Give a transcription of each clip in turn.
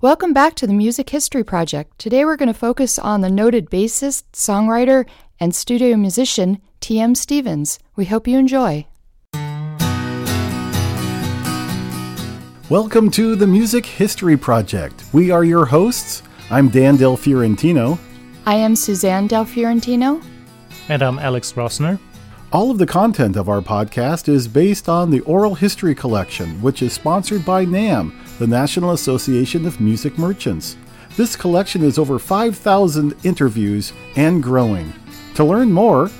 Welcome back to the Music History Project. Today we're going to focus on the noted bassist, songwriter, and studio musician T.M. Stevens. We hope you enjoy. Welcome to the Music History Project. We are your hosts. I'm Dan Del Fiorentino. I am Suzanne Del Fiorentino. And I'm Alex Rossner. All of the content of our podcast is based on the Oral History Collection, which is sponsored by NAMM, the National Association of Music Merchants. This collection is over 5,000 interviews and growing. To learn more,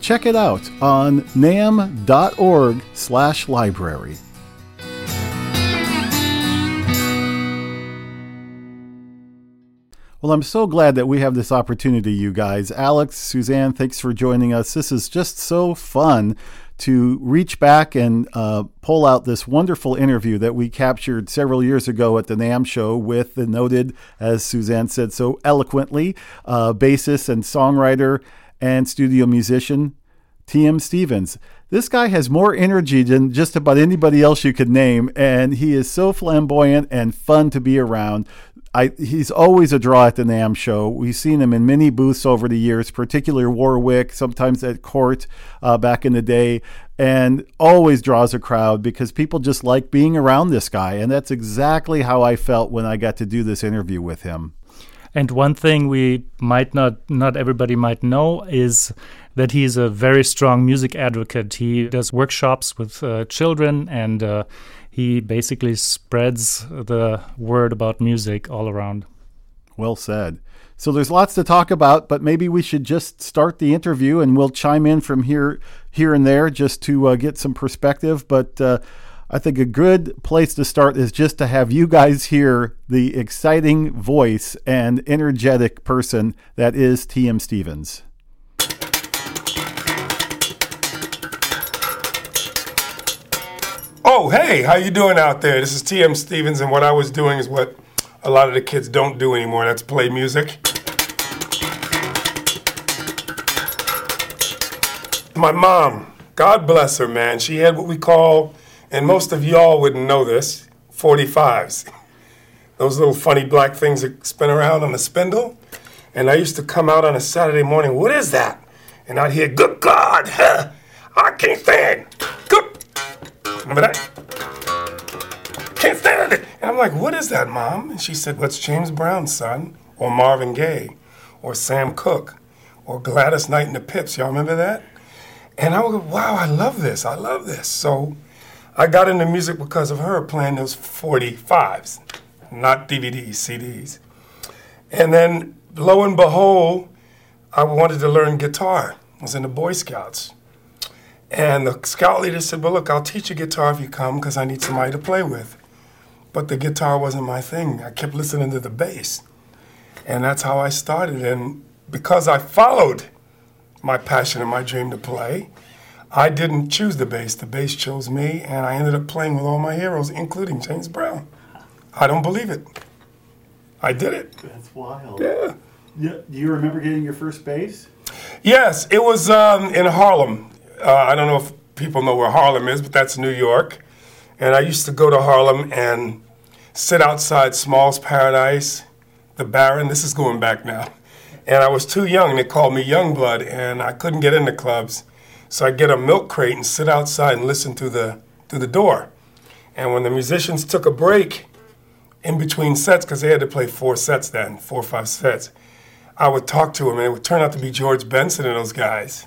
check it out on namm.org/library. Well, I'm so glad that we have this opportunity, you guys. Alex, Suzanne, thanks for joining us. This is just so fun to reach back and uh, pull out this wonderful interview that we captured several years ago at the NAMM show with the noted, as Suzanne said so eloquently, uh, bassist and songwriter and studio musician, T.M. Stevens. This guy has more energy than just about anybody else you could name, and he is so flamboyant and fun to be around. I, he's always a draw at the NAMM show. We've seen him in many booths over the years, particularly Warwick, sometimes at Cort uh, back in the day, and always draws a crowd because people just like being around this guy. And that's exactly how I felt when I got to do this interview with him. And one thing we might not, not everybody might know is that he's a very strong music advocate. He does workshops with uh, children and uh, he basically spreads the word about music all around. Well said. So there's lots to talk about, but maybe we should just start the interview and we'll chime in from here, here and there, just to uh, get some perspective. But uh, I think a good place to start is just to have you guys hear the exciting voice and energetic person that is T.M. Stevens. Oh, hey, how you doing out there? This is T.M. Stevens, and what I was doing is what a lot of the kids don't do anymore. That's play music. My mom, God bless her, man, she had what we call, and most of y'all wouldn't know this, 45s. Those little funny black things that spin around on a spindle. And I used to come out on a Saturday morning, what is that? And I'd hear, good God, I can't stand. Good Remember that? Can't stand it. And I'm like, what is that, Mom? And she said, what's James Brown's son? Or Marvin Gaye? Or Sam Cooke? Or Gladys Knight and the Pips? Y'all remember that? And I was like, wow, I love this. I love this. So I got into music because of her playing those 45s, not DVDs, CDs. And then lo and behold, I wanted to learn guitar. I was in the Boy Scouts. And the scout leader said, Well, look, I'll teach you guitar if you come because I need somebody to play with. But the guitar wasn't my thing. I kept listening to the bass. And that's how I started. And because I followed my passion and my dream to play, I didn't choose the bass. The bass chose me, and I ended up playing with all my heroes, including James Brown. I don't believe it. I did it. That's wild. Yeah. yeah. Do you remember getting your first bass? Yes, it was um, in Harlem. Uh, I don't know if people know where Harlem is, but that's New York. And I used to go to Harlem and sit outside Small's Paradise, the Baron. This is going back now. And I was too young. They called me Youngblood, and I couldn't get into clubs. So I'd get a milk crate and sit outside and listen to the, to the door. And when the musicians took a break in between sets, because they had to play four sets then, four or five sets, I would talk to them, and it would turn out to be George Benson and those guys.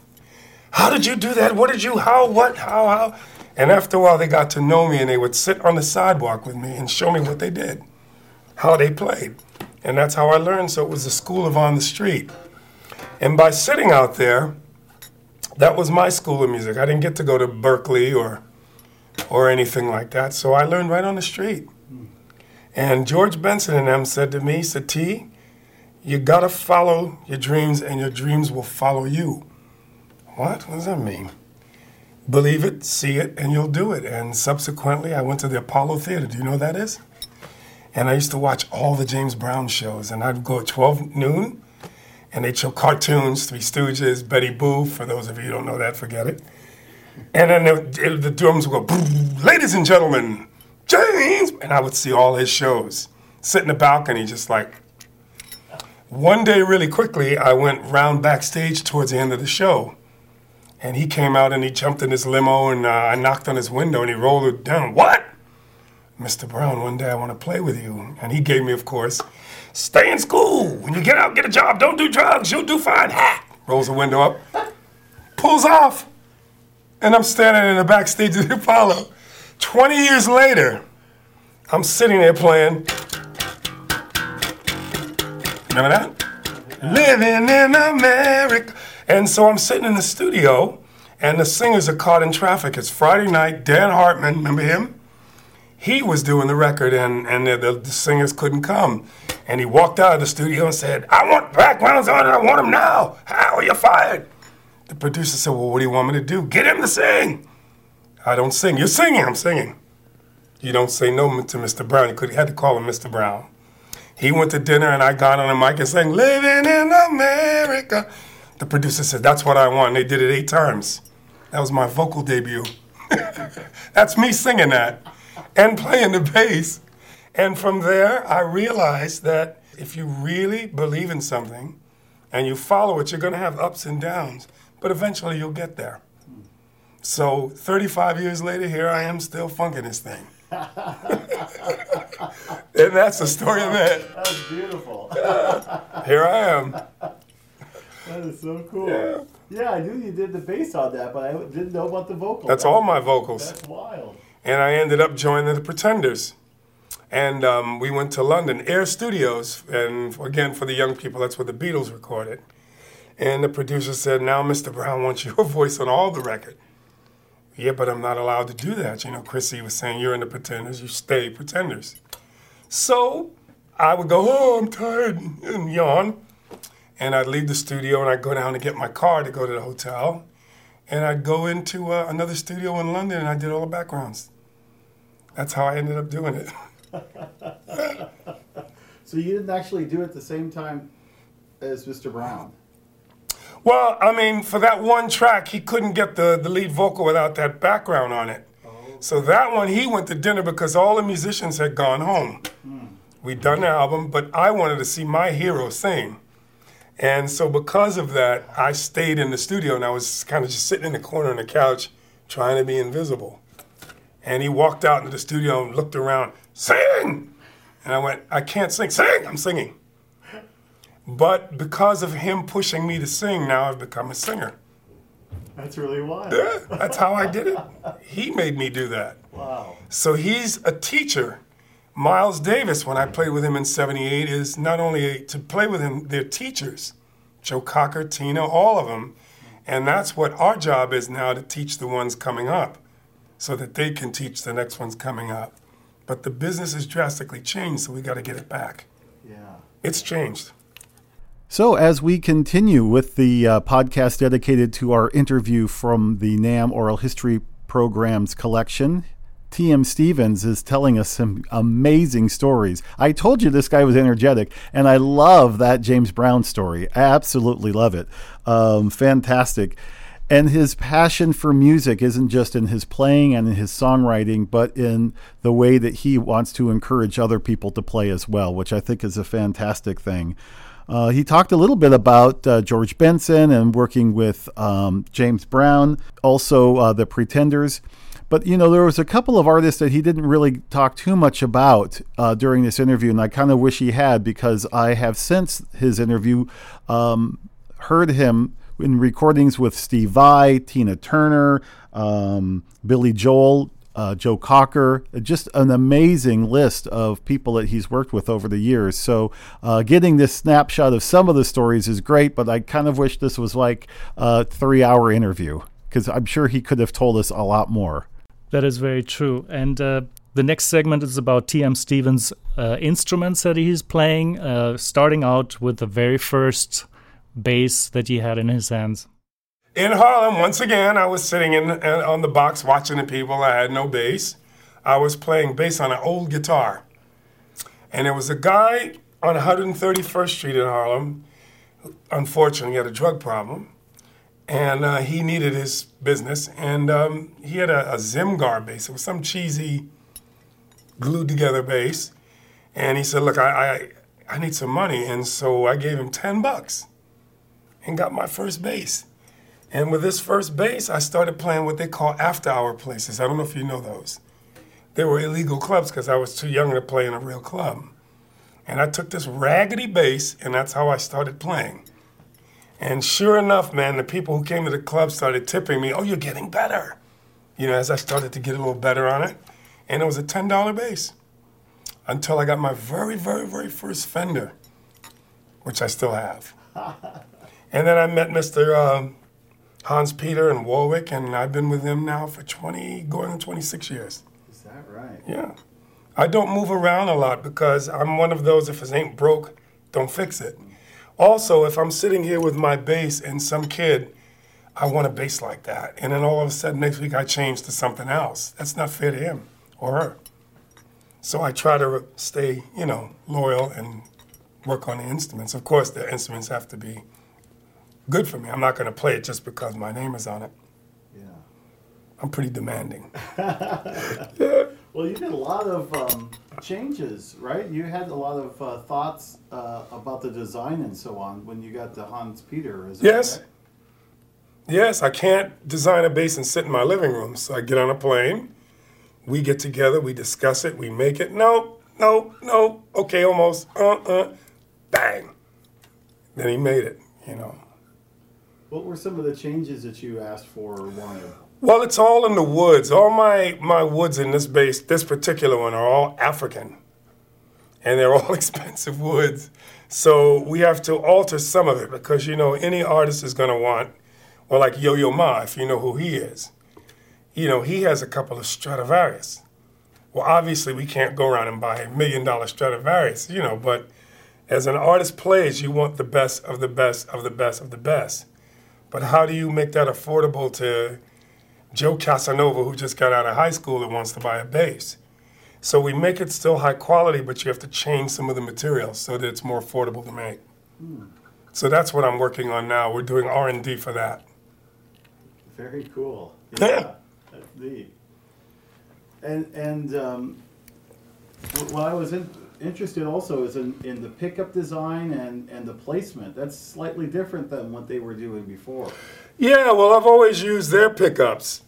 How did you do that? What did you, how, what, how, how? And after a while, they got to know me and they would sit on the sidewalk with me and show me what they did, how they played. And that's how I learned. So it was a school of on the street. And by sitting out there, that was my school of music. I didn't get to go to Berklee or, or anything like that. So I learned right on the street. And George Benson and them said to me, said, T, you gotta follow your dreams and your dreams will follow you. What? What does that mean? Believe it, see it, and you'll do it. And subsequently, I went to the Apollo Theater. Do you know what that is? And I used to watch all the James Brown shows. And I'd go at 12 noon, and they'd show cartoons, Three Stooges, Betty Boo. For those of you who don't know that, forget it. And then the, the drums would go, ladies and gentlemen, James! And I would see all his shows. sit in the balcony, just like. One day, really quickly, I went round backstage towards the end of the show. And he came out and he jumped in his limo and uh, I knocked on his window and he rolled it down. What? Mr. Brown, one day I want to play with you. And he gave me, of course, stay in school. When you get out, get a job. Don't do drugs. You'll do fine. Ha! Rolls the window up, pulls off. And I'm standing in the backstage of the Apollo. 20 years later, I'm sitting there playing. Remember that? Living in America. And so I'm sitting in the studio, and the singers are caught in traffic. It's Friday night. Dan Hartman, remember him? He was doing the record, and, and the, the, the singers couldn't come. And he walked out of the studio and said, I want backgrounds on it. I want them now. How are you fired? The producer said, Well, what do you want me to do? Get him to sing. I don't sing. You're singing. I'm singing. You don't say no to Mr. Brown. You could had to call him Mr. Brown. He went to dinner and I got on the mic and sang "Living in America." The producer said, "That's what I want." And they did it eight times. That was my vocal debut. That's me singing that and playing the bass. And from there, I realized that if you really believe in something and you follow it, you're going to have ups and downs, but eventually you'll get there. So 35 years later, here I am still funking this thing. and that's the story of it. was beautiful. Here I am. That is so cool. Yeah. yeah. I knew you did the bass on that, but I didn't know about the vocals. That's, all my vocals. That's wild. And I ended up joining the Pretenders. And um, we went to London, Air Studios, and again, for the young people, that's where the Beatles recorded. And the producer said, Now Mr. Brown wants your voice on all the record. Yeah, but I'm not allowed to do that. You know, Chrissie was saying, You're in the Pretenders, you stay Pretenders. So I would go, Oh, I'm tired, and yawn. And I'd leave the studio and I'd go down to get my car to go to the hotel. And I'd go into uh, another studio in London and I did all the backgrounds. That's how I ended up doing it. so you didn't actually do it at the same time as Mr. Brown? Well, I mean, for that one track, he couldn't get the, the lead vocal without that background on it. Oh. So that one, he went to dinner because all the musicians had gone home. Hmm. We'd done the album, but I wanted to see my hero sing. And so because of that, I stayed in the studio and I was kind of just sitting in the corner on the couch trying to be invisible. And he walked out into the studio and looked around, sing! And I went, I can't sing, sing! I'm singing. But because of him pushing me to sing, now I've become a singer. That's really wild. Yeah, that's how I did it. He made me do that. Wow. So he's a teacher. Miles Davis, when I played with him in 78, is not only to play with him, they're teachers. Joe Cocker, Tina, all of them. And that's what our job is now to teach the ones coming up so that they can teach the next ones coming up. But the business has drastically changed, so we got to get it back. Yeah. It's changed. So, as we continue with the uh, podcast dedicated to our interview from the NAMM Oral History Program's collection, T.M. Stevens is telling us some amazing stories. I told you this guy was energetic, and I love that James Brown story. I absolutely love it. Um, fantastic. And his passion for music isn't just in his playing and in his songwriting, but in the way that he wants to encourage other people to play as well, which I think is a fantastic thing. Uh, he talked a little bit about uh, George Benson and working with um, James Brown, also uh, the Pretenders. But you know, there was a couple of artists that he didn't really talk too much about uh, during this interview, and I kind of wish he had because I have since his interview um, heard him in recordings with Steve Vai, Tina Turner, um, Billy Joel, uh, Joe Cocker, just an amazing list of people that he's worked with over the years. So, uh, getting this snapshot of some of the stories is great, but I kind of wish this was like a three hour interview because I'm sure he could have told us a lot more. That is very true. And uh, the next segment is about T.M. Stevens' uh, instruments that he's playing, uh, starting out with the very first bass that he had in his hands in Harlem, once again, I was sitting in, uh, on the box watching the people. I had no bass. I was playing bass on an old guitar. And there was a guy on 131st Street in Harlem. Unfortunately, he had a drug problem. And uh, he needed his business. And um, he had a, a Zimgar bass. It was some cheesy, glued together bass. And he said, Look, I, I, I need some money. And so I gave him 10 bucks and got my first bass. And with this first bass, I started playing what they call after hour places. I don't know if you know those. They were illegal clubs because I was too young to play in a real club. And I took this raggedy bass, and that's how I started playing. And sure enough, man, the people who came to the club started tipping me, oh, you're getting better. You know, as I started to get a little better on it. And it was a $10 bass until I got my very, very, very first Fender, which I still have. and then I met Mr. Um, Hans Peter in Warwick, and I've been with him now for 20, going on 26 years. Is that right? Yeah. I don't move around a lot because I'm one of those, if it ain't broke, don't fix it. Also, if I'm sitting here with my bass and some kid, I want a bass like that. And then all of a sudden next week I change to something else. That's not fair to him or her. So I try to stay, you know, loyal and work on the instruments. Of course, the instruments have to be good for me. I'm not going to play it just because my name is on it. Yeah. I'm pretty demanding. Well, you did a lot of um, changes, right? You had a lot of uh, thoughts uh, about the design and so on when you got to Hans Peter. Is Yes. right? Yes, I can't design a bass and sit in my living room. So I get on a plane, we get together, we discuss it, we make it. No, no, no. Okay, almost. Uh, uh. Bang. Then he made it. You know. What were some of the changes that you asked for or wanted? Well, it's all in the woods. All my my woods in this base, this particular one, are all African, and they're all expensive woods. So we have to alter some of it because you know any artist is going to want, well, like Yo Yo Ma, if you know who he is, you know he has a couple of Stradivarius. Well, obviously we can't go around and buy a million dollar Stradivarius, you know, but as an artist plays, you want the best of the best of the best of the best. But how do you make that affordable to Joe Casanova, who just got out of high school and wants to buy a bass. So we make it still high quality, but you have to change some of the materials so that it's more affordable to make. So that's what I'm working on now. We're doing R and D for that. Very cool. Yeah. that's neat. And and um, what I was in, interested also is in, in the pickup design and, and the placement. That's slightly different than what they were doing before. Yeah, well, I've always used their pickups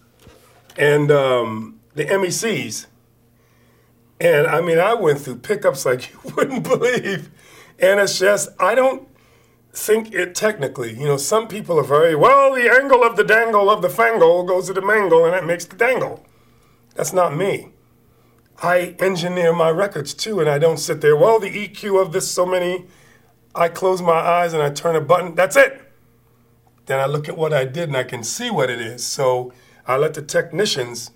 and um, the MECs. And I mean, I went through pickups like you wouldn't believe. And it's just, I don't think it technically. You know, some people are very, well, the angle of the dangle of the fangle goes to the mangle and that makes the dangle. That's not me. I engineer my records too, and I don't sit there, well, the EQ of this so many. I close my eyes and I turn a button. That's it then I look at what I did and I can see what it is. So I let the technicians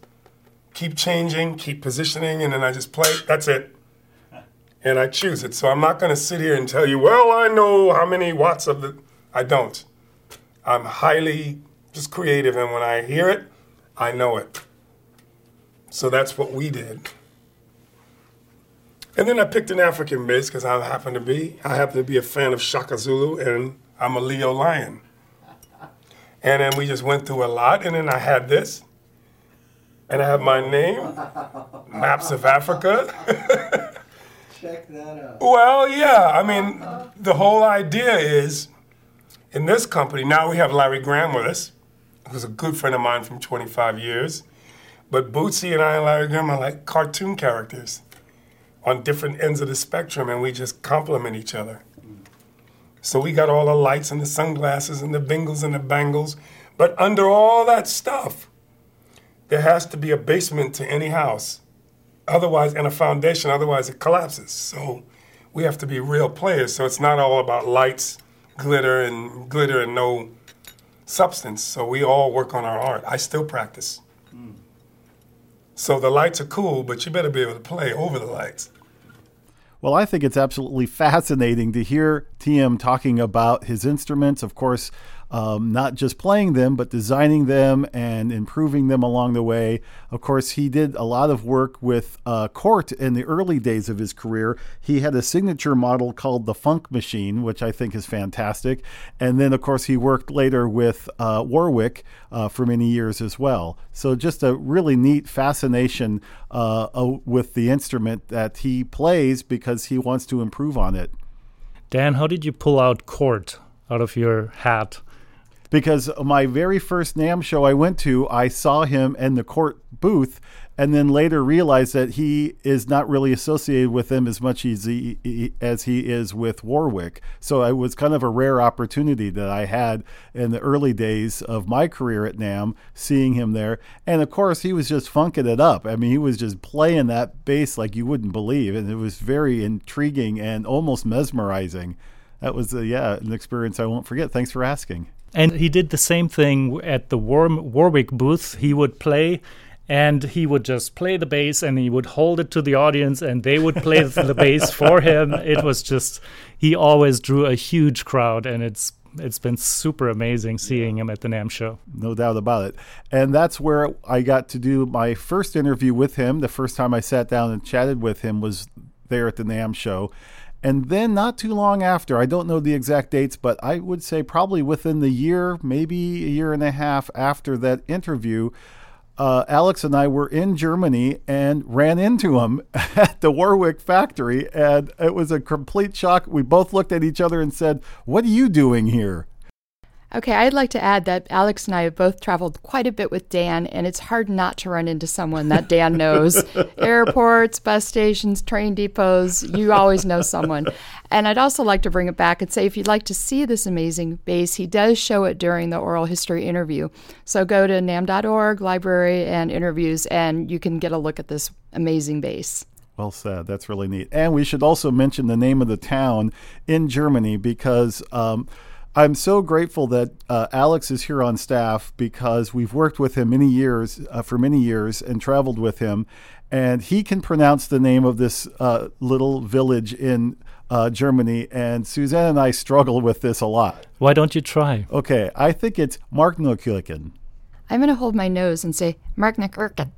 keep changing, keep positioning, and then I just play. That's it. And I choose it. So I'm not going to sit here and tell you, well, I know how many watts of the. I don't. I'm highly just creative, and when I hear it, I know it. So that's what we did. And then I picked an African bass because I happen to be. I happen to be a fan of Shaka Zulu, and I'm a Leo Lion. And then we just went through a lot, and then I had this. And I have my name, Maps of Africa. Check that out. well, yeah, I mean, the whole idea is in this company, now we have Larry Graham with us, who's a good friend of mine from 25 years. But Bootsy and I and Larry Graham are like cartoon characters on different ends of the spectrum, and we just complement each other. So we got all the lights and the sunglasses and the bingles and the bangles. But under all that stuff, there has to be a basement to any house. Otherwise, and a foundation, otherwise it collapses. So we have to be real players. So it's not all about lights, glitter, and glitter and no substance. So we all work on our art. I still practice. Hmm. So the lights are cool, but you better be able to play over the lights. Well, I think it's absolutely fascinating to hear TM talking about his instruments. Of course, um, not just playing them, but designing them and improving them along the way. Of course, he did a lot of work with uh, Cort in the early days of his career. He had a signature model called the Funk Machine, which I think is fantastic. And then, of course, he worked later with uh, Warwick uh, for many years as well. So, just a really neat fascination uh, with the instrument that he plays because he wants to improve on it. Dan, how did you pull out Cort out of your hat? Because my very first NAMM show I went to, I saw him in the Cort booth and then later realized that he is not really associated with them as much as he, as he is with Warwick. So it was kind of a rare opportunity that I had in the early days of my career at NAMM, seeing him there. And of course, he was just funking it up. I mean, he was just playing that bass like you wouldn't believe, and it was very intriguing and almost mesmerizing. That was, uh, yeah, an experience I won't forget. Thanks for asking. And he did the same thing at the War- Warwick booth. He would play and he would just play the bass and he would hold it to the audience and they would play the bass for him it was just he always drew a huge crowd and it's it's been super amazing seeing him at the NAMM show. No doubt about it. And that's where I got to do my first interview with him. The first time I sat down and chatted with him was there at the NAMM show. And then, not too long after, I don't know the exact dates, but I would say probably within the year, maybe a year and a half after that interview, uh, Alex and I were in Germany and ran into him at the Warwick factory, and it was a complete shock. We both looked at each other and said, "What are you doing here?" Okay, I'd like to add that Alex and I have both traveled quite a bit with Dan, and it's hard not to run into someone that Dan knows. Airports, bus stations, train depots, you always know someone. And I'd also like to bring it back and say if you'd like to see this amazing base, he does show it during the oral history interview. So go to namm.org, library, and interviews, and you can get a look at this amazing base. Well said. That's really neat. And we should also mention the name of the town in Germany because. Um, I'm so grateful that uh, Alex is here on staff because we've worked with him many years, uh, for many years, and traveled with him, and he can pronounce the name of this uh, little village in uh, Germany. And Suzanne and I struggle with this a lot. Why don't you try? Okay, I think it's Markneukirchen. I'm going to hold my nose and say Markneukirchen.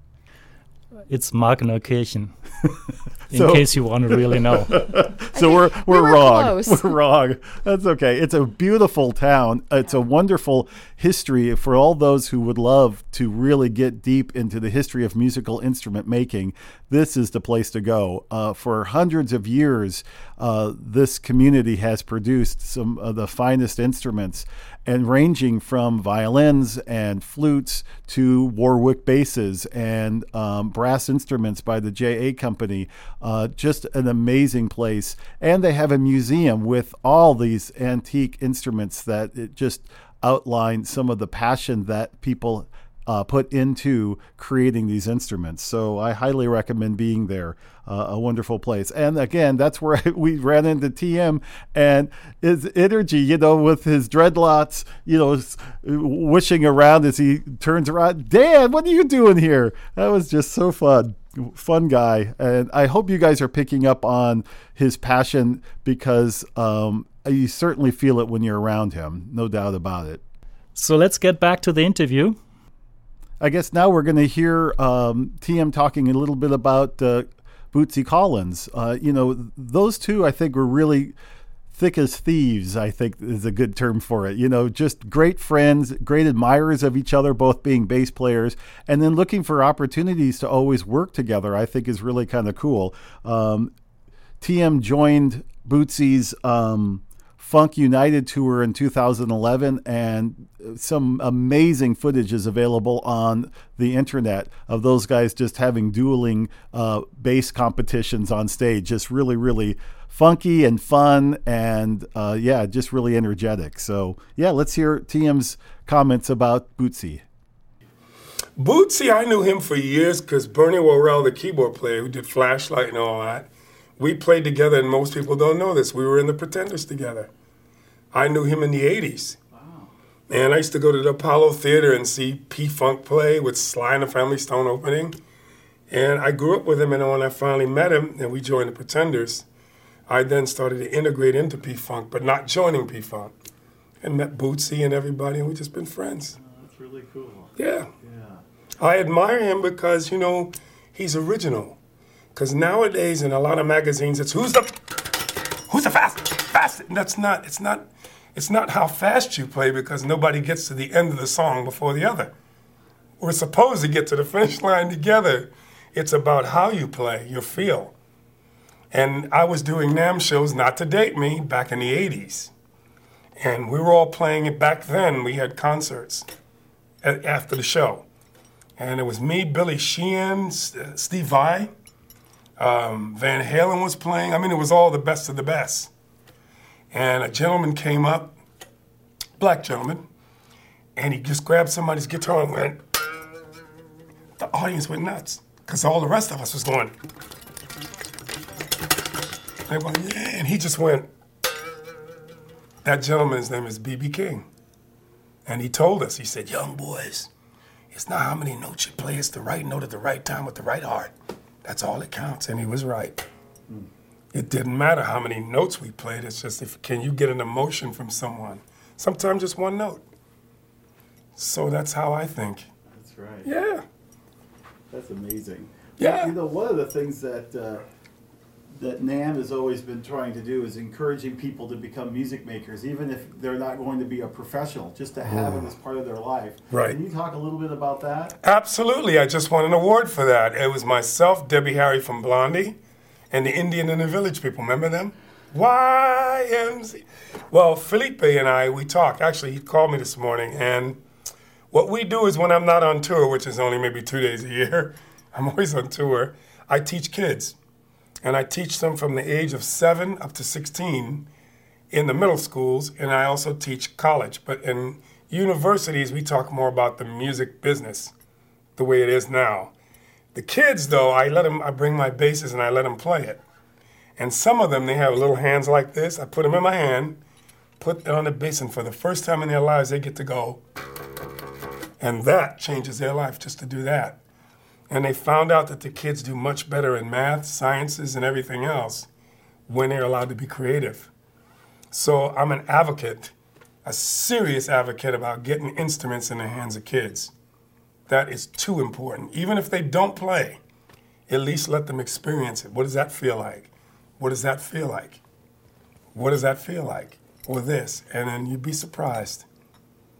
It's Markneukirchen. in so, case you want to really know. so we're we're, we wrong. Close. We're wrong. That's okay. It's a beautiful town. It's a wonderful history for all those who would love to really get deep into the history of musical instrument making. This is the place to go. Uh, for hundreds of years, uh, this community has produced some of the finest instruments, and ranging from violins and flutes to Warwick basses and um, brass instruments by the JA Company. Uh, just an amazing place. And they have a museum with all these antique instruments that it just outline some of the passion that people uh, put into creating these instruments. So I highly recommend being there. Uh, a wonderful place. And again, that's where we ran into TM and his energy, you know, with his dreadlocks, you know, wishing around as he turns around. Dan, what are you doing here? That was just so fun fun guy, and I hope you guys are picking up on his passion because um, you certainly feel it when you're around him, no doubt about it. So let's get back to the interview. I guess now we're going to hear um, TM talking a little bit about uh, Bootsy Collins. Uh, you know, those two I think were really thick as thieves, I think is a good term for it. You know, just great friends, great admirers of each other, both being bass players, and then looking for opportunities to always work together, I think is really kind of cool. Um, TM joined Bootsy's um, Funk United tour in 2011, and some amazing footage is available on the internet of those guys just having dueling uh, bass competitions on stage. Just really, really funky and fun and uh, yeah, just really energetic. So yeah, let's hear TM's comments about Bootsy. Bootsy, I knew him for years because Bernie Worrell, the keyboard player who did Flashlight and all that, we played together, and most people don't know this. We were in the Pretenders together. I knew him in the 80s. Wow. And I used to go to the Apollo Theater and see P Funk play with Sly and the Family Stone opening. And I grew up with him, and when I finally met him and we joined the Pretenders, I then started to integrate into P Funk, but not joining P Funk. and met Bootsy and everybody, and we've just been friends. Oh, that's really cool. Yeah. Yeah. I admire him because, you know, he's original. Because nowadays in a lot of magazines, it's who's the who's the fast fast. That's not. It's not. It's not how fast you play because nobody gets to the end of the song before the other. We're supposed to get to the finish line together. It's about how you play, your feel. And I was doing NAMM shows, not to date me, back in the 80s. And we were all playing it back then. We had concerts a- after the show. And it was me, Billy Sheehan, uh, Steve Vai, um, Van Halen was playing. I mean, it was all the best of the best. And a gentleman came up, black gentleman, and he just grabbed somebody's guitar and went. The audience went nuts because all the rest of us was going. Went, yeah, and he just went. That gentleman's name is B.B. King. And he told us, he said, Young boys, it's not how many notes you play, it's the right note at the right time with the right heart. That's all that counts. And he was right. It didn't matter how many notes we played, it's just if can you get an emotion from someone? Sometimes just one note. So that's how I think. That's right. Yeah. That's amazing. Yeah. You know, one of the things that uh, that NAMM has always been trying to do is encouraging people to become music makers, even if they're not going to be a professional, just to have it as part of their life. Right. Can you talk a little bit about that? Absolutely. I just won an award for that. It was myself, Debbie Harry from Blondie, and the Indian in the Village people. Remember them? YMZ. Well, Felipe and I, we talked. Actually, he called me this morning, and what we do is when I'm not on tour, which is only maybe two days a year, I'm always on tour, I teach kids. And I teach them from the age of seven up to 16 in the middle schools, and I also teach college. But in universities, we talk more about the music business, the way it is now. The kids, though, I let them. I bring my basses and I let them play it. And some of them, they have little hands like this. I put them in my hand, put it on the bass, and for the first time in their lives, they get to go. And that changes their life just to do that. And they found out that the kids do much better in math, sciences, and everything else when they're allowed to be creative. So I'm an advocate, a serious advocate about getting instruments in the hands of kids. That is too important. Even if they don't play, at least let them experience it. What does that feel like? What does that feel like? What does that feel like? Or this. And then you'd be surprised.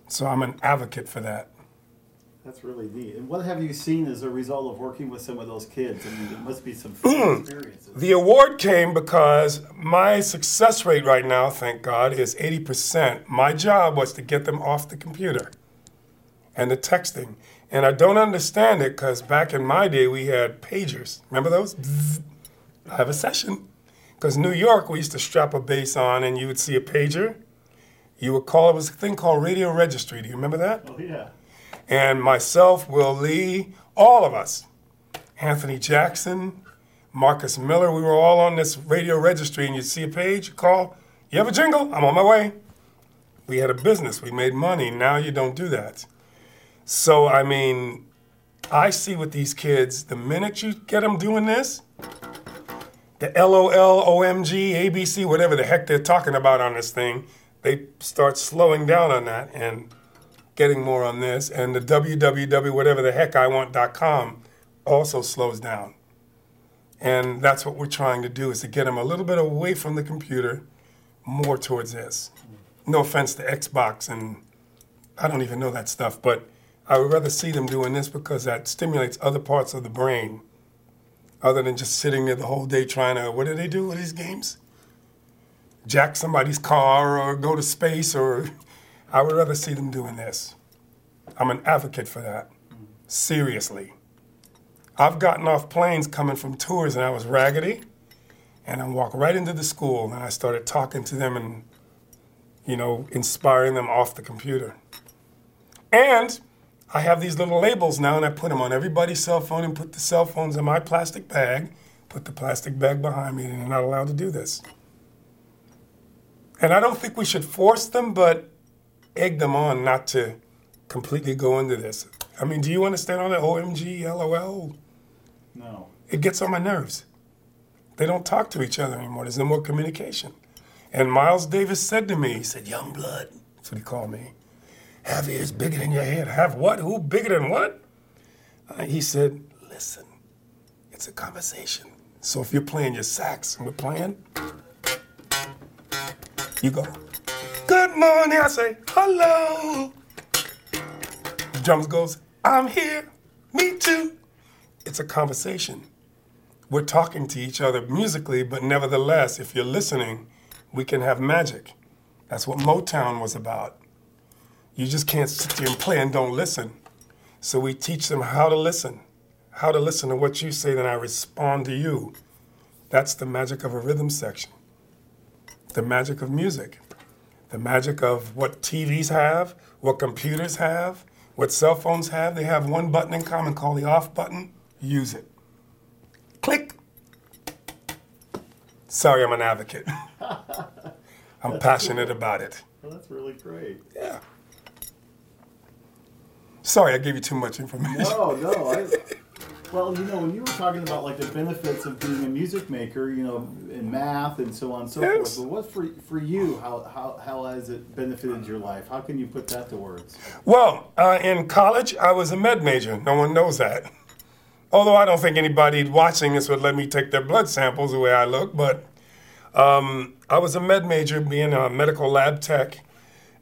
So I'm an advocate for that. That's really neat. And what have you seen as a result of working with some of those kids? I mean, there must be some experiences. The award came because my success rate right now, thank God, is 80%. My job was to get them off the computer and the texting. And I don't understand it because back in my day, we had pagers. Remember those? Bzzz. I have a session. Because New York, we used to strap a bass on and you would see a pager. You would call, it was a thing called radio registry. Do you remember that? Oh, yeah. and myself, Will Lee, all of us, Anthony Jackson, Marcus Miller, we were all on this radio registry, and you'd see a page, you call, you have a jingle, I'm on my way. We had a business, we made money. Now you don't do that. So, I mean, I see with these kids, the minute you get them doing this, the LOL, OMG, ABC, whatever the heck they're talking about on this thing, they start slowing down on that and getting more on this. And the www, whatever the heck I want.com also slows down. And that's what we're trying to do is to get them a little bit away from the computer, more towards this. No offense to Xbox and I don't even know that stuff, but I would rather see them doing this because that stimulates other parts of the brain other than just sitting there the whole day trying to, what do they do with these games? Jack somebody's car or go to space or I would rather see them doing this. I'm an advocate for that. Seriously. I've gotten off planes coming from tours and I was raggedy and I walked right into the school and I started talking to them and, you know, inspiring them off the computer. And I have these little labels now and I put them on everybody's cell phone and put the cell phones in my plastic bag, put the plastic bag behind me, and they're not allowed to do this. And I don't think we should force them, but egg them on not to completely go into this. I mean, do you understand all that OMG, LOL? No. It gets on my nerves. They don't talk to each other anymore. There's no more communication. And Miles Davis said to me, he said, Young blood, That's what he called me. Have ears bigger than your head. Have what? Who bigger than what? Uh, he said, listen, it's a conversation. So if you're playing your sax and we're playing, you go, good morning. I say, hello. The drums goes, I'm here. Me too. It's a conversation. We're talking to each other musically, but nevertheless, if you're listening, we can have magic. That's what Motown was about. You just can't sit there and play and don't listen. So we teach them how to listen, how to listen to what you say, then I respond to you. That's the magic of a rhythm section, the magic of music, the magic of what TVs have, what computers have, what cell phones have. They have one button in common called the off button. Use it. Click. Sorry, I'm an advocate. I'm passionate about it. Well, that's really great. Yeah. Sorry, I gave you too much information. No, no. I, well, you know, when you were talking about like the benefits of being a music maker, you know, in math and so on and so Yes. forth. But what for for you? How how how has it benefited your life? How can you put that to words? Well, uh, in college, I was a med major. No one knows that. Although I don't think anybody watching this would let me take their blood samples the way I look, but um, I was a med major, being a medical lab tech,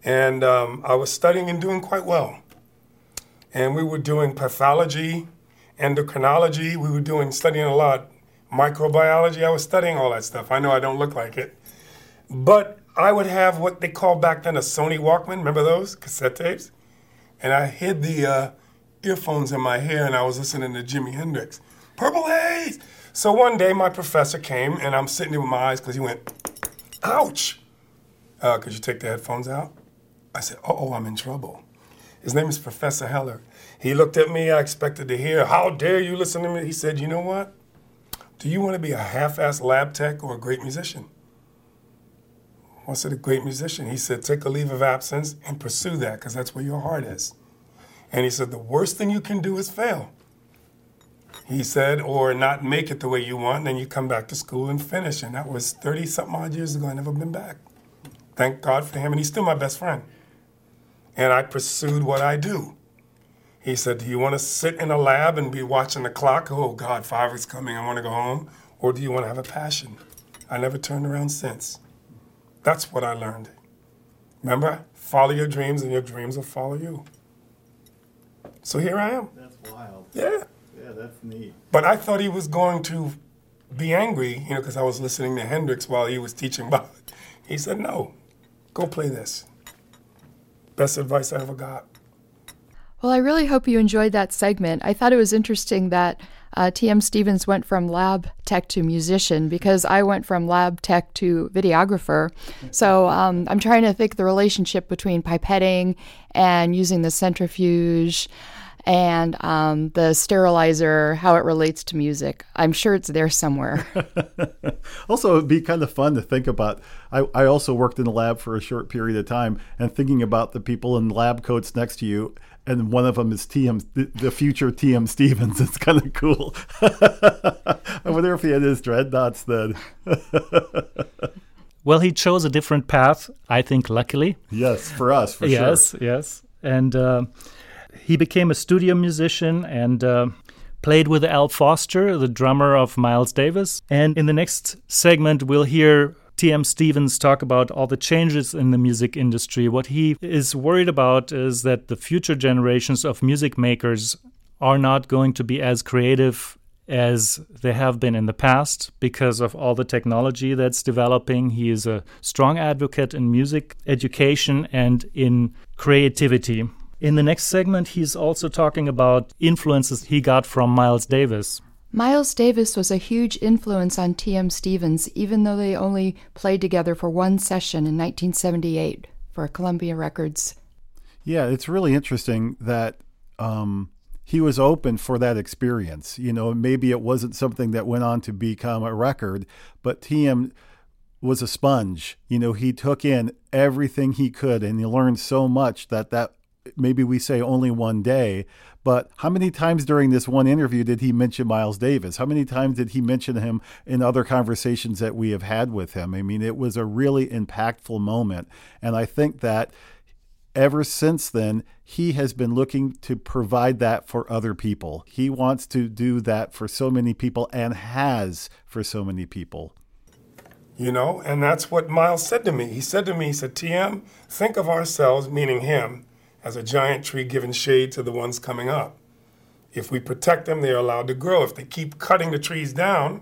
and um, I was studying and doing quite well. And we were doing pathology, endocrinology. We were doing studying a lot, microbiology. I was studying all that stuff. I know I don't look like it, but I would have what they called back then a Sony Walkman. Remember those cassette tapes? And I hid the uh, earphones in my hair, and I was listening to Jimi Hendrix. Purple Haze. So one day, my professor came, and I'm sitting there with my eyes because he went, "Ouch!" Uh, could you take the headphones out? I said, "Oh, I'm in trouble." His name is Professor Heller. He looked at me. I expected to hear, "How dare you listen to me?" He said, "You know what? Do you want to be a half-ass lab tech or a great musician?" I said, "A great musician." He said, "Take a leave of absence and pursue that, because that's where your heart is." And he said, "The worst thing you can do is fail." He said, or not make it the way you want, and then you come back to school and finish. And that was 30 something odd years ago. I never been back. Thank God for him, and he's still my best friend. And I pursued what I do. He said, Do you want to sit in a lab and be watching the clock? Oh, God, five is coming. I want to go home. Or do you want to have a passion? I never turned around since. That's what I learned. Remember, follow your dreams, and your dreams will follow you. So here I am. That's wild. Yeah. Yeah, that's neat. But I thought he was going to be angry, you know, because I was listening to Hendrix while he was teaching about it. He said, No, go play this. Best advice I ever got. Well, I really hope you enjoyed that segment. I thought it was interesting that uh, T.M. Stevens went from lab tech to musician because I went from lab tech to videographer. So um, I'm trying to think the relationship between pipetting and using the centrifuge and um, the sterilizer, how it relates to music. I'm sure it's there somewhere. Also, it'd be kind of fun to think about. I, I also worked in the lab for a short period of time, and thinking about the people in lab coats next to you, and one of them is TM, the, the future TM Stevens. It's kind of cool. I wonder if he had his dreadnoughts then. Well, he chose a different path, I think, luckily. yes, for us, for yes, sure. Yes, yes. And uh, he became a studio musician and uh, played with Al Foster, the drummer of Miles Davis. And in the next segment, we'll hear T.M. Stevens talk about all the changes in the music industry. What he is worried about is that the future generations of music makers are not going to be as creative as they have been in the past because of all the technology that's developing. He is a strong advocate in music education and in creativity. In the next segment, he's also talking about influences he got from Miles Davis. Miles Davis was a huge influence on T.M. Stevens, even though they only played together for one session in 1978 for Columbia Records. Yeah, it's really interesting that um, he was open for that experience. You know, maybe it wasn't something that went on to become a record, but TM was a sponge. You know, he took in everything he could and he learned so much that that maybe we say only one day, but how many times during this one interview did he mention Miles Davis? How many times did he mention him in other conversations that we have had with him? I mean, it was a really impactful moment. And I think that ever since then, he has been looking to provide that for other people. He wants to do that for so many people and has for so many people. You know, and that's what Miles said to me. He said to me, he said, TM, think of ourselves, meaning him, as a giant tree giving shade to the ones coming up. If we protect them, they are allowed to grow. If they keep cutting the trees down,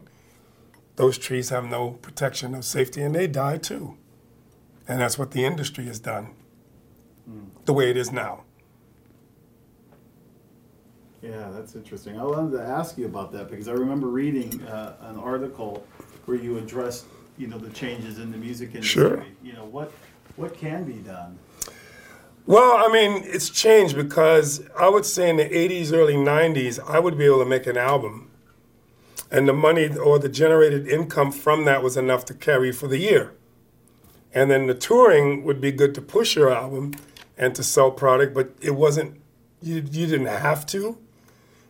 those trees have no protection, no safety, and they die too. And that's what the industry has done, mm. the way it is now. Yeah, that's interesting. I wanted to ask you about that because I remember reading uh, an article where you addressed, you know, the changes in the music industry. Sure. You know, what what can be done? Well, I mean, it's changed because I would say in the 80s, early 90s, I would be able to make an album. And the money or the generated income from that was enough to carry for the year. And then the touring would be good to push your album and to sell product, but it wasn't, you, you didn't have to.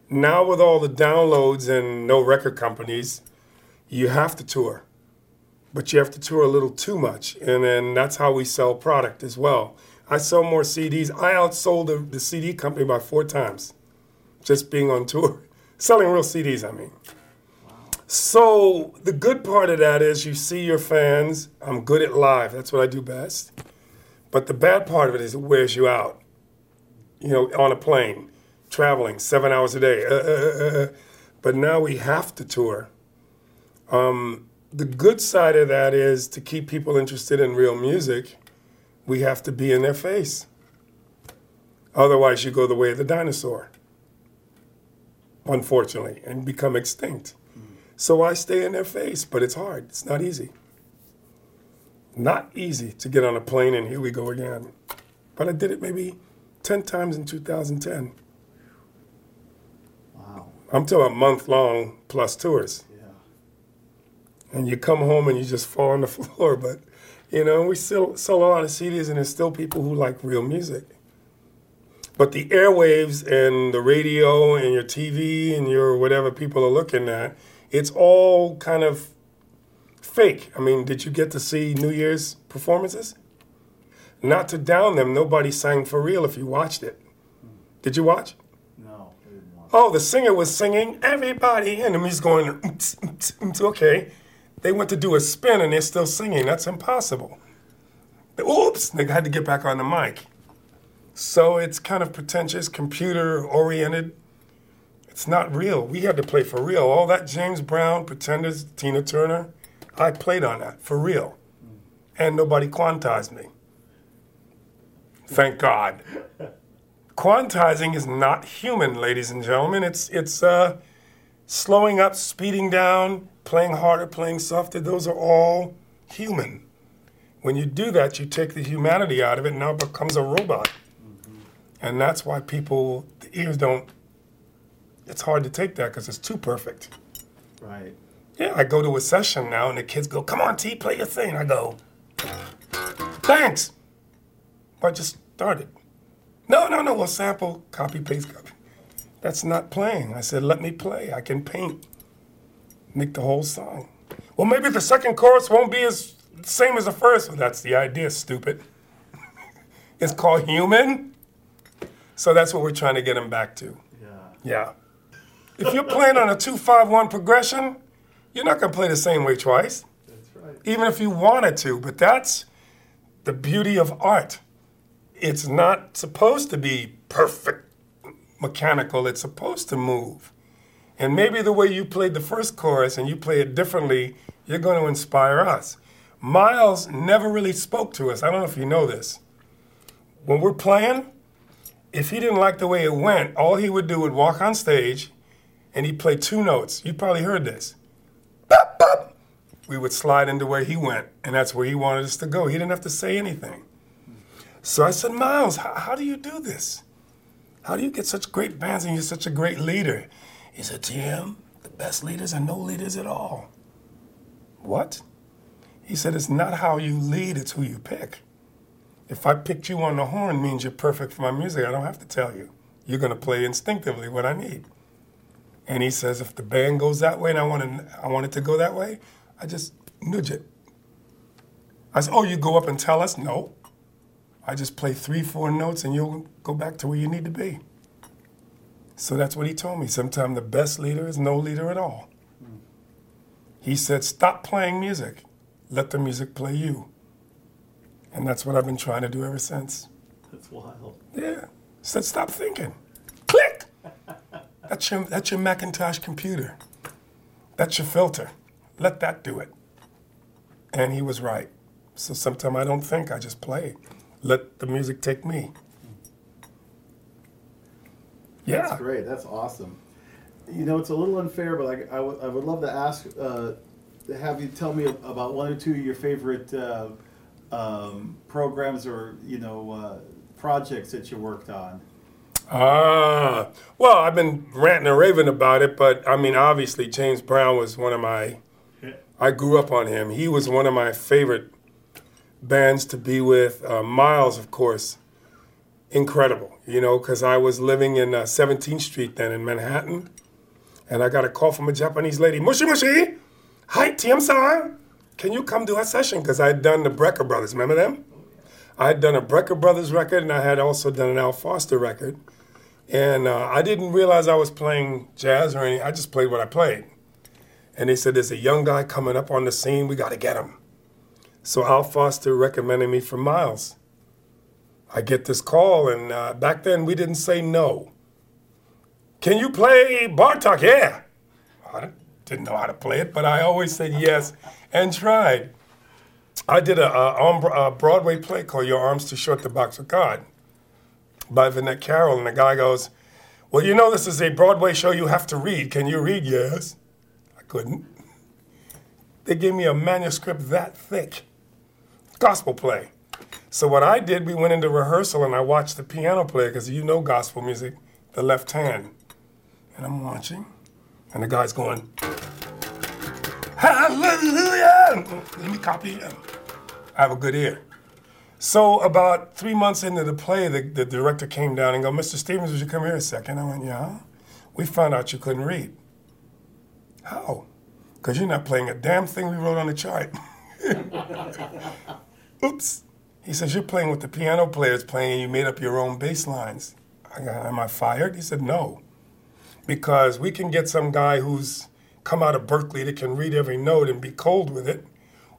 Now, with all the downloads and no record companies, you have to tour. But you have to tour a little too much. And then that's how we sell product as well I sold more CDs. I outsold the, the CD company by four times, just being on tour, selling real CDs. I mean. So the good part of that is you see your fans. I'm good at live. That's what I do best. But the bad part of it is it wears you out. You know, on a plane, traveling seven hours a day. Uh, uh, uh, uh but now we have to tour. Um, the good side of that is to keep people interested in real music we have to be in their face. Otherwise, you go the way of the dinosaur, unfortunately, and become extinct. Mm-hmm. So I stay in their face, but it's hard. It's not easy. Not easy to get on a plane and here we go again. But I did it maybe 10 times in 2010. Wow. I'm talking a month long plus tours. Yeah. And you come home and you just fall on the floor, but you know, we still sell a lot of CDs, and there's still people who like real music. But the airwaves and the radio and your TV and your whatever people are looking at, it's all kind of fake. I mean, did you get to see New Year's performances? Not to down them, nobody sang for real if you watched it. Did you watch? No, watch. Oh, the singer was singing, everybody, and the music's going, okay. They went to do a spin and they're still singing. That's impossible. Oops, they had to get back on the mic. So it's kind of pretentious, computer oriented. It's not real. We had to play for real. All that James Brown, Pretenders, Tina Turner, I played on that for real. And nobody quantized me. Thank God. Quantizing is not human, ladies and gentlemen. It's, it's uh, slowing up, speeding down, playing harder, playing softer, those are all human. When you do that, you take the humanity out of it, and now it becomes a robot. Mm-hmm. And that's why people, the ears don't, it's hard to take that because it's too perfect. Right. Yeah, I go to a session now, and the kids go, Come on, T, play your thing. I go, Thanks. I just started. No, no, no, we'll sample, copy, paste, copy. That's not playing. I said, Let me play. I can paint make the whole song. Well, maybe the second chorus won't be as same as the first. Well, that's the idea, stupid. it's called human. So that's what we're trying to get him back to. Yeah. Yeah. If you're playing on a 251 progression, you're not going to play the same way twice. That's right. Even if you wanted to, but that's the beauty of art. It's not supposed to be perfect mechanical, it's supposed to move. And maybe the way you played the first chorus and you play it differently, you're going to inspire us. Miles never really spoke to us. I don't know if you know this. When we're playing, if he didn't like the way it went, all he would do would walk on stage and he'd play two notes. You probably heard this. Bop, bop. We would slide into where he went, and that's where he wanted us to go. He didn't have to say anything. So I said, Miles, how, how do you do this? How do you get such great bands and you're such a great leader? He said, Tim, the best leaders are no leaders at all. What? He said, It's not how you lead, it's who you pick. If I picked you on the horn means you're perfect for my music, I don't have to tell you. You're going to play instinctively what I need. And he says, if the band goes that way and I want, to, I want it to go that way, I just nudge it. I said, oh, you go up and tell us? No. I just play three, four notes and you'll go back to where you need to be. So that's what he told me. Sometimes the best leader is no leader at all. He said, Stop playing music, let the music play you. And that's what I've been trying to do ever since. That's wild. Yeah. Said, Stop thinking. Click! That's your, that's your Macintosh computer. That's your filter. Let that do it. And he was right. So sometimes I don't think, I just play. Let the music take me. Yeah. That's great. That's awesome. You know, it's a little unfair, but I, I, would, would love to ask, uh, to have you tell me about one or two of your favorite uh, um, programs or, you know, uh, projects that you worked on. Ah, well, I've been ranting and raving about it, but I mean, obviously, James Brown was one of my. I grew up on him. He was one of my favorite bands to be with. Uh, Miles, of course, incredible, you know, because I was living in uh, 17th Street then in Manhattan, and I got a call from a Japanese lady, Mushi Mushi, hi, TM san, can you come do a session? Because I had done the Brecker Brothers, remember them? I had done a Brecker Brothers record, and I had also done an Al Foster record. And uh, I didn't realize I was playing jazz or anything. I just played what I played. And they said, There's a young guy coming up on the scene. We got to get him. So Al Foster recommended me for Miles. I get this call, and uh, back then we didn't say no. Can you play Bartok? Yeah. I didn't know how to play it, but I always said yes and tried. I did a, a, a Broadway play called Your Arms Too Short to Box with God by Vinette Carroll, and the guy goes, Well, you know, this is a Broadway show you have to read. Can you read? Yes. I couldn't. They gave me a manuscript that thick, gospel play. So, what I did, we went into rehearsal and I watched the piano player, because you know gospel music, the left hand. And I'm watching, and the guy's going, Hallelujah! Let me copy. I have a good ear. So about three months into the play, the, the director came down and go, Mr. Stevens, would you come here a second? I went, yeah. We found out you couldn't read. How? Because you're not playing a damn thing we wrote on the chart. Oops. He says, you're playing with the piano player's playing and you made up your own bass lines. I am I fired? He said, no. Because we can get some guy who's come out of Berklee that can read every note and be cold with it,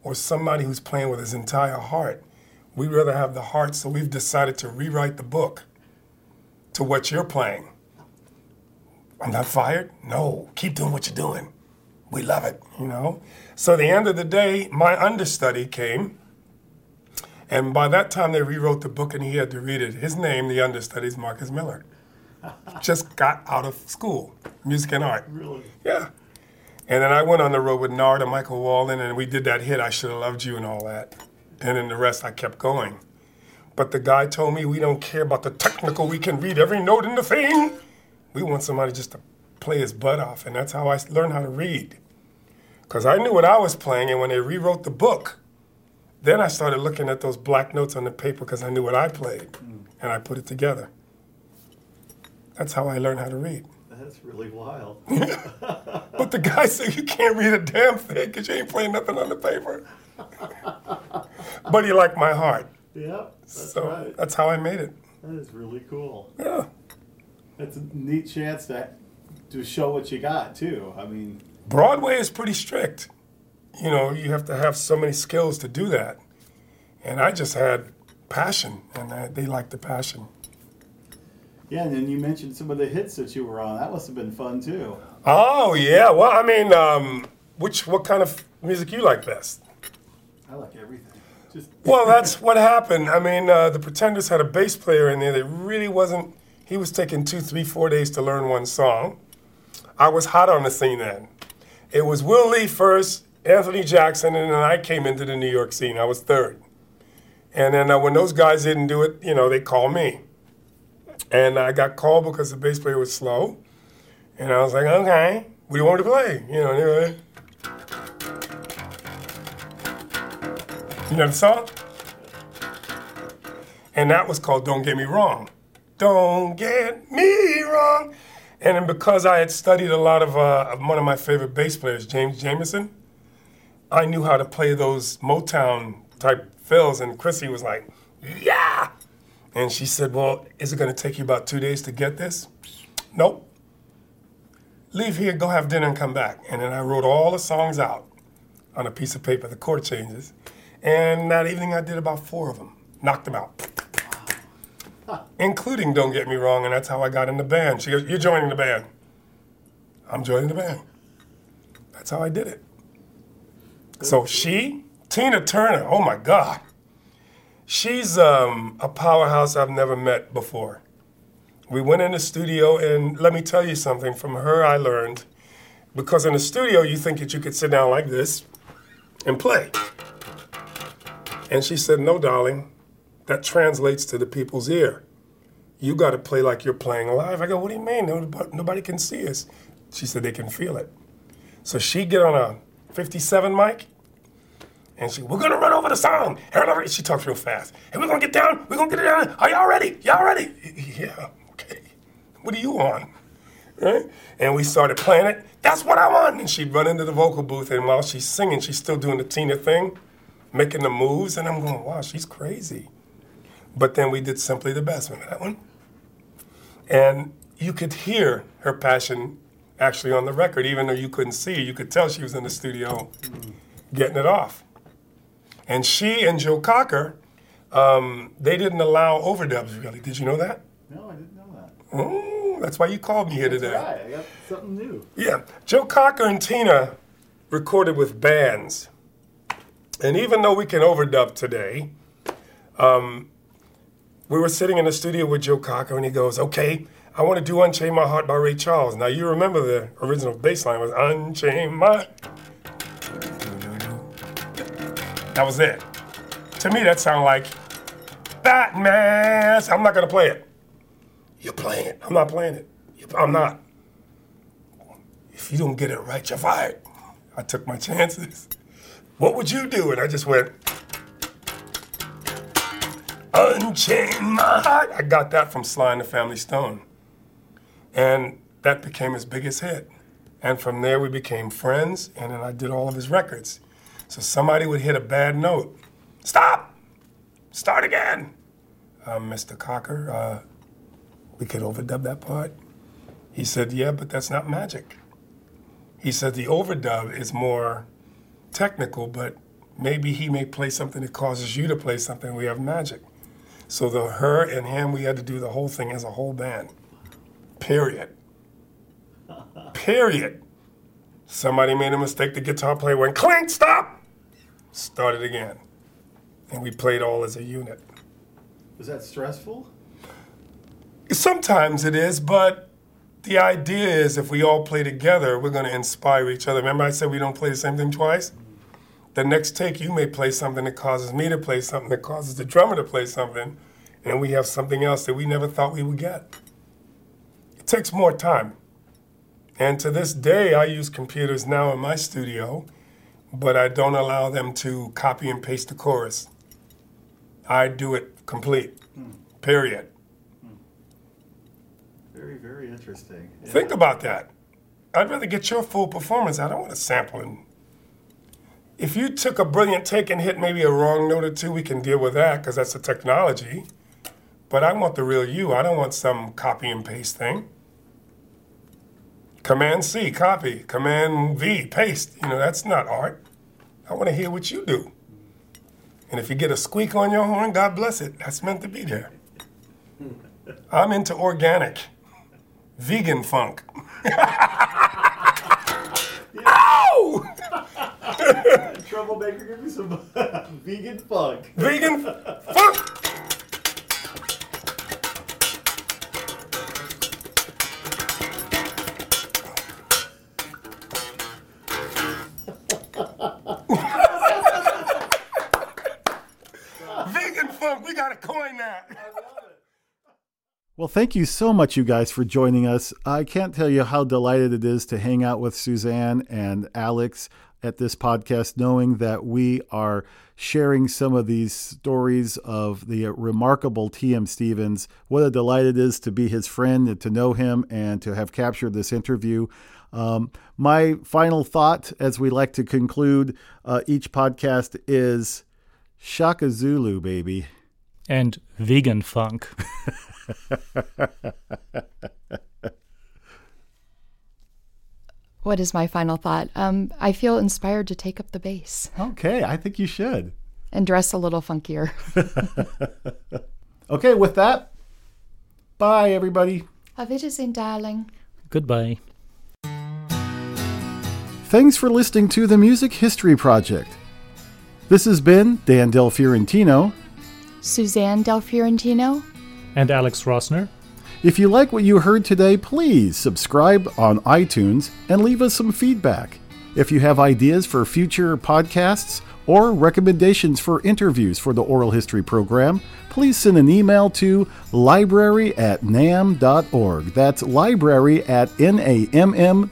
or somebody who's playing with his entire heart. We'd rather have the heart, so we've decided to rewrite the book to what you're playing. I'm not fired? No. Keep doing what you're doing. We love it, you know? So at the end of the day, my understudy came, and by that time they rewrote the book and he had to read it. His name, the understudy, is Marcus Miller. Just got out of school, music and art. Really? Yeah. And then I went on the road with Narada Michael Walden, and we did that hit, I Should Have Loved You, and all that. And then the rest, I kept going. But the guy told me we don't care about the technical, we can read every note in the thing. We want somebody just to play his butt off, and that's how I learned how to read. Because I knew what I was playing, and when they rewrote the book, then I started looking at those black notes on the paper because I knew what I played, mm. and I put it together. That's how I learned how to read. That's really wild. But the guy said you can't read a damn thing because you ain't playing nothing on the paper. but he liked my heart. yeah, that's so right. that's how I made it. That is really cool. Yeah. It's a neat chance to to show what you got too. I mean, Broadway is pretty strict. You know, you have to have so many skills to do that. And I just had passion, and I, they liked the passion. yeah. And then you mentioned some of the hits that you were on. That must have been fun too. Oh yeah. Well, I mean, um, which what kind of music you like best? I like everything. Just Well, that's what happened. I mean, uh, the Pretenders had a bass player in there that really wasn't. He was taking two, three, four days to learn one song. I was hot on the scene then. It was Will Lee first, Anthony Jackson, and then I came into the New York scene. I was third. And then uh, when those guys didn't do it, you know, they called me. And I got called because the bass player was slow. And I was like, okay, what do you want to play? You know, anyway. You know the song? And that was called Don't Get Me Wrong. Don't get me wrong. And then because I had studied a lot of, uh, one of my favorite bass players, James Jamerson, I knew how to play those Motown type fills. And Chrissie was like, yeah, And she said, Well, is it going to take you about two days to get this? Nope. Leave here, go have dinner, and come back. And then I wrote all the songs out on a piece of paper, the chord changes. And that evening I did about four of them, knocked them out. Including Don't Get Me Wrong, and that's how I got in the band. She goes, You're joining the band. I'm joining the band. That's how I did it. So she, Tina Turner, oh my God. She's um, a powerhouse I've never met before. We went in the studio, and let me tell you something from her, I learned because in the studio, you think that you could sit down like this and play. And she said, No, darling, that translates to the people's ear. You got to play like you're playing live. I go, What do you mean? Nobody, nobody can see us. She said, They can feel it. So she get on a 57 mic and she, we're gonna run over the song. She talks real fast. And we're gonna get down, we're gonna get it down. Are y'all ready? Y'all ready? Yeah, okay. What are you on? Right? And we started playing it. That's what I want. And she'd run into the vocal booth, and while she's singing, she's still doing the Tina thing, making the moves. And I'm going, wow, she's crazy. But then we did Simply the Best. Remember that one? And you could hear her passion actually on the record, even though you couldn't see. You could tell she was in the studio getting it off. And she and Joe Cocker, um, they didn't allow overdubs really. Did you know that? No, I didn't know that. Oh, that's why you called me here today. Right, I got something new. Yeah, Joe Cocker and Tina recorded with bands. And even though we can overdub today, um, we were sitting in the studio with Joe Cocker and he goes, okay, I want to do Unchain My Heart by Ray Charles. Now you remember the original bass line was Unchain My That was it. To me, that sounded like Batman. I'm not gonna play it. You're playing it. I'm not playing it. I'm not. If you don't get it right, you're fired. I took my chances. What would you do? And I just went, Unchain my heart. I got that from Sly and the Family Stone. And that became his biggest hit. And from there, we became friends, and then I did all of his records. So somebody would hit a bad note. Stop! Start again! Uh, Mr. Cocker, uh, we could overdub that part. He said, Yeah, but that's not magic. He said the overdub is more technical, but maybe he may play something that causes you to play something. We have magic. So the her and him, we had to do the whole thing as a whole band. Period. Period. Somebody made a mistake. The guitar player went clink, stop. Started again, and we played all as a unit. Was that stressful? Sometimes it is, but the idea is if we all play together, we're going to inspire each other. Remember, I said we don't play the same thing twice? The next take, you may play something that causes me to play something that causes the drummer to play something, and we have something else that we never thought we would get. It takes more time. And to this day, I use computers now in my studio, but I don't allow them to copy and paste the chorus. I do it complete, hmm. period. Hmm. Very, very interesting. Yeah. Think about that. I'd rather get your full performance. I don't want to sample and if you took a brilliant take and hit maybe a wrong note or two, we can deal with that because that's the technology. But I want the real you. I don't want some copy and paste thing. Command C, copy. Command V, paste. You know, that's not art. I want to hear what you do. And if you get a squeak on your horn, God bless it. That's meant to be there. Hmm. I'm into organic, vegan funk. Ow! Troublemaker, give me some vegan funk. Vegan funk! Well, thank you so much, you guys, for joining us. I can't tell you how delighted it is to hang out with Suzanne and Alex at this podcast, knowing that we are sharing some of these stories of the remarkable T.M. Stevens. What a delight it is to be his friend and to know him and to have captured this interview. Um, my final thought, as we like to conclude uh, each podcast, is Shocka Zooloo, baby. And vegan funk. What is my final thought? Um, I feel inspired to take up the bass Okay, I think you should. and dress a little funkier. Okay, with that, bye, everybody. Auf Wiedersehen, darling. Goodbye. Thanks for listening to the Music History Project. This has been Dan Del Fiorentino. Suzanne Del Fiorentino. And Alex Rossner. If you like what you heard today, please subscribe on iTunes and leave us some feedback. If you have ideas for future podcasts or recommendations for interviews for the Oral History program, please send an email to library at namm.org. That's library at namm.org.